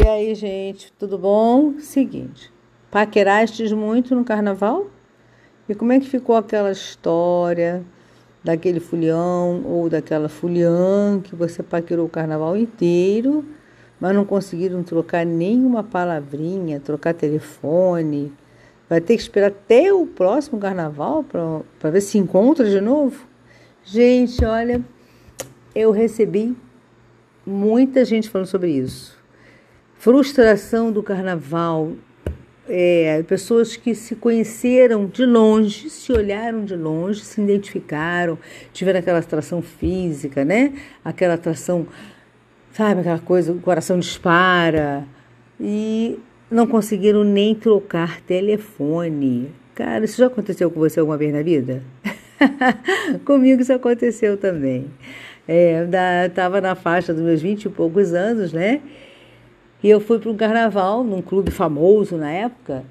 E aí, gente, tudo bom? Seguinte, paquerastes muito no carnaval? E como é que ficou aquela história daquele fulião ou daquela fuliã que você paquerou o carnaval inteiro, mas não conseguiram trocar nenhuma palavrinha, trocar telefone? Vai ter que esperar até o próximo carnaval para ver se encontra de novo? Gente, olha, eu recebi muita gente falando sobre isso. Frustração do carnaval. É, pessoas que se conheceram de longe, se olharam de longe, se identificaram, tiveram aquela atração física, né? Aquela atração, sabe, aquela coisa, o coração dispara e não conseguiram nem trocar telefone. Cara, isso já aconteceu com você alguma vez na vida? Comigo isso aconteceu também. É, estava na faixa dos meus vinte e poucos anos, né? E eu fui para um carnaval, num clube famoso na época,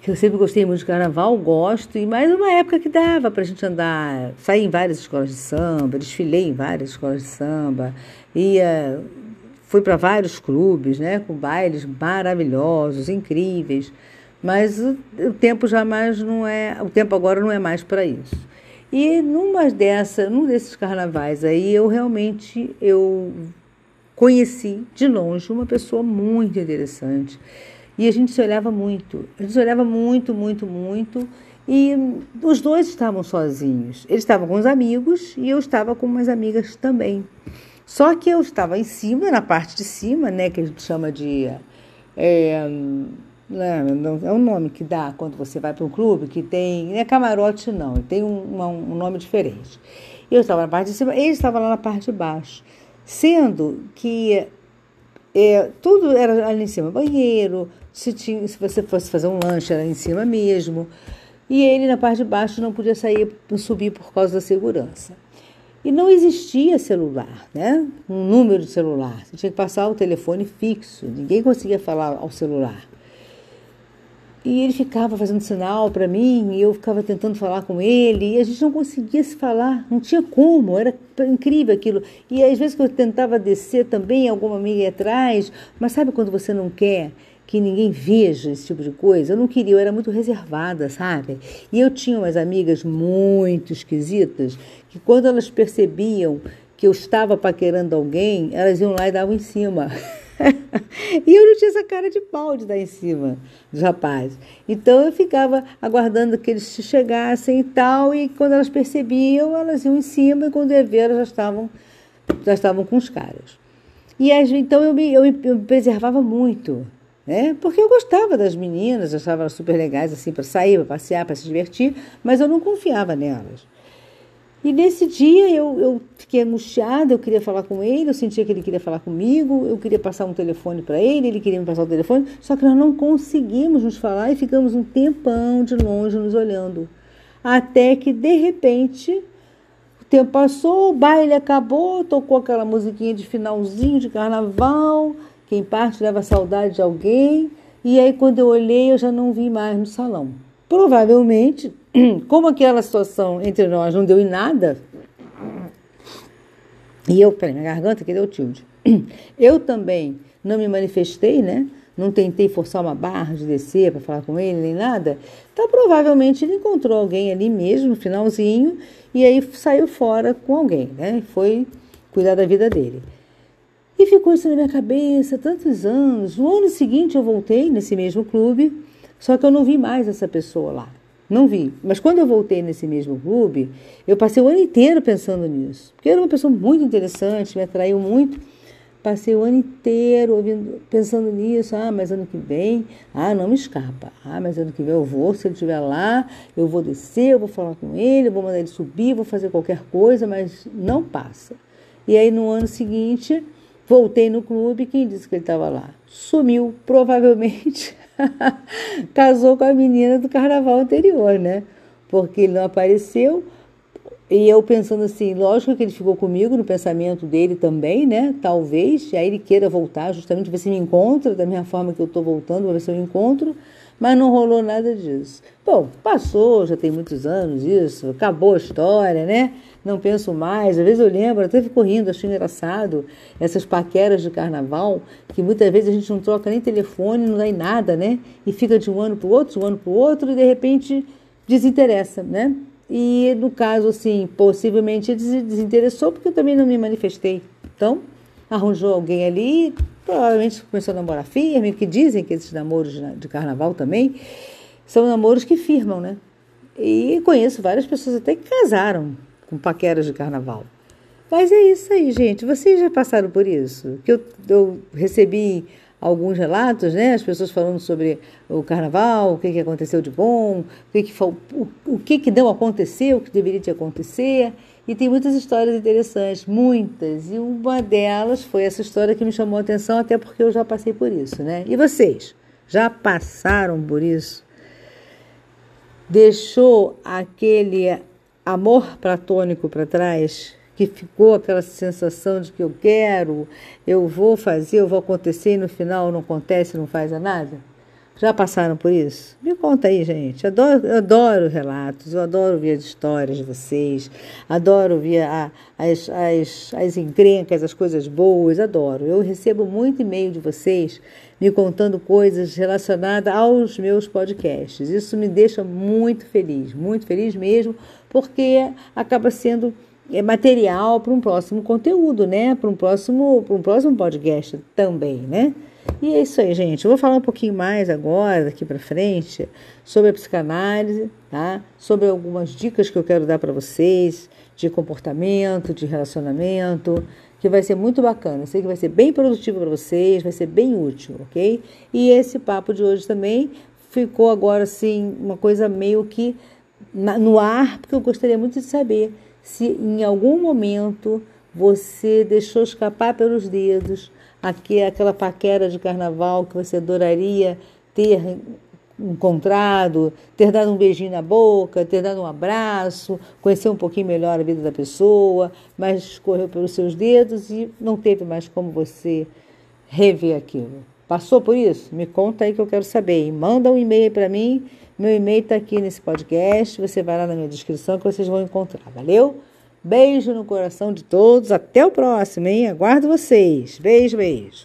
que eu sempre gostei muito de carnaval, gosto, e mais uma época que dava para a gente andar, sair em várias escolas de samba, desfilei em várias escolas de samba, ia, fui para vários clubes, né, com bailes maravilhosos, incríveis, mas o, o tempo jamais não é, o tempo agora não é mais para isso. E numa dessa, num desses carnavais aí, eu realmente eu conheci de longe uma pessoa muito interessante. E a gente se olhava muito. A gente se olhava muito, muito, muito. E os dois estavam sozinhos. Eles estavam com os amigos e eu estava com umas amigas também. Só que eu estava em cima, na parte de cima, né, que a gente chama de é, né, é um nome que dá quando você vai para um clube que tem. Não é camarote, não, tem um, um nome diferente. Eu estava na parte de cima, ele estava lá na parte de baixo. Sendo que é, tudo era ali em cima, banheiro, se, tinha, se você fosse fazer um lanche, era em cima mesmo. E ele na parte de baixo não podia sair, subir por causa da segurança. E não existia celular, né? Um número de celular. Você tinha que passar o telefone fixo. Ninguém conseguia falar ao celular. E ele ficava fazendo sinal para mim, e eu ficava tentando falar com ele, e a gente não conseguia se falar, não tinha como, era incrível aquilo. E às vezes que eu tentava descer também, alguma amiga atrás, mas sabe quando você não quer que ninguém veja esse tipo de coisa? Eu não queria, eu era muito reservada, sabe? E eu tinha umas amigas muito esquisitas, que quando elas percebiam que eu estava paquerando alguém, elas iam lá e davam em cima. e eu não tinha essa cara de pau de dar em cima dos rapazes. Então eu ficava aguardando que eles chegassem e tal, e quando elas percebiam, elas iam em cima, e quando ia ver, elas já estavam, já estavam com os caras. E então eu me, eu me, preservava muito, né? Porque eu gostava das meninas, achava elas super legais assim para sair, para passear, para se divertir, mas eu não confiava nelas. E nesse dia eu, eu fiquei angustiada, eu queria falar com ele, eu sentia que ele queria falar comigo, eu queria passar um telefone para ele, ele queria me passar o telefone, só que nós não conseguimos nos falar e ficamos um tempão de longe nos olhando. Até que, de repente, o tempo passou, o baile acabou, tocou aquela musiquinha de finalzinho de carnaval, que em parte leva saudade de alguém, e aí quando eu olhei eu já não vi mais no salão. Provavelmente como aquela situação entre nós não deu em nada, e eu, peraí, minha garganta que deu tilt. Eu também não me manifestei, né? Não tentei forçar uma barra de descer para falar com ele, nem nada. Então, provavelmente ele encontrou alguém ali mesmo, no finalzinho, e aí saiu fora com alguém, né? Foi cuidar da vida dele. E ficou isso na minha cabeça tantos anos. No ano seguinte eu voltei nesse mesmo clube, só que eu não vi mais essa pessoa lá. Não vi. Mas quando eu voltei nesse mesmo clube, eu passei o ano inteiro pensando nisso. Porque era uma pessoa muito interessante, me atraiu muito. Passei o ano inteiro ouvindo, pensando nisso. Ah, mas ano que vem, ah, não me escapa. Ah, mas ano que vem eu vou, se ele estiver lá, eu vou descer, eu vou falar com ele, eu vou mandar ele subir, vou fazer qualquer coisa, mas não passa. E aí no ano seguinte, voltei no clube, quem disse que ele estava lá? Sumiu, provavelmente. casou com a menina do carnaval anterior, né? Porque ele não apareceu. E eu pensando assim, lógico que ele ficou comigo no pensamento dele também, né? Talvez, e aí ele queira voltar, justamente ver se me encontra da minha forma que eu estou voltando, ver se eu encontro. Mas não rolou nada disso. Bom, passou, já tem muitos anos isso, acabou a história, né? Não penso mais. Às vezes eu lembro, até fico rindo, acho engraçado essas paqueras de carnaval, que muitas vezes a gente não troca nem telefone, não dá em nada, né? E fica de um ano para o outro, de um ano para o outro, e de repente desinteressa, né? E no caso, assim, possivelmente desinteressou porque eu também não me manifestei. Então, arranjou alguém ali, provavelmente começou a namorar firme, que dizem que esses namoros de carnaval também são namoros que firmam, né? E conheço várias pessoas até que casaram com paqueras de carnaval. Mas é isso aí, gente. Vocês já passaram por isso? Que eu, eu recebi alguns relatos, né? As pessoas falando sobre o carnaval, o que, que aconteceu de bom, o que, que, o, o que, que não aconteceu, o que deveria te acontecer. E tem muitas histórias interessantes, muitas. E uma delas foi essa história que me chamou a atenção, até porque eu já passei por isso, né? E vocês? Já passaram por isso? Deixou aquele amor platônico para trás? Que ficou aquela sensação de que eu quero, eu vou fazer, eu vou acontecer e no final não acontece, não faz nada? Já passaram por isso? Me conta aí, gente. Adoro, eu adoro relatos, eu adoro ver as histórias de vocês, adoro ver a, as, as, as encrencas, as coisas boas, adoro. Eu recebo muito e-mail de vocês me contando coisas relacionadas aos meus podcasts. Isso me deixa muito feliz, muito feliz mesmo, porque acaba sendo é material para um próximo conteúdo, né? Para um próximo, para um próximo podcast também, né? E é isso aí, gente. Eu vou falar um pouquinho mais agora, daqui para frente, sobre a psicanálise, tá? Sobre algumas dicas que eu quero dar para vocês de comportamento, de relacionamento, que vai ser muito bacana. Eu sei que vai ser bem produtivo para vocês, vai ser bem útil, ok? E esse papo de hoje também ficou agora assim uma coisa meio que no ar, porque eu gostaria muito de saber se em algum momento você deixou escapar pelos dedos aquela paquera de carnaval que você adoraria ter encontrado, ter dado um beijinho na boca, ter dado um abraço, conhecer um pouquinho melhor a vida da pessoa, mas escorreu pelos seus dedos e não teve mais como você rever aquilo. Passou por isso? Me conta aí que eu quero saber. E manda um e-mail para mim meu e-mail está aqui nesse podcast. Você vai lá na minha descrição que vocês vão encontrar. Valeu? Beijo no coração de todos. Até o próximo, hein? Aguardo vocês. Beijo, beijo.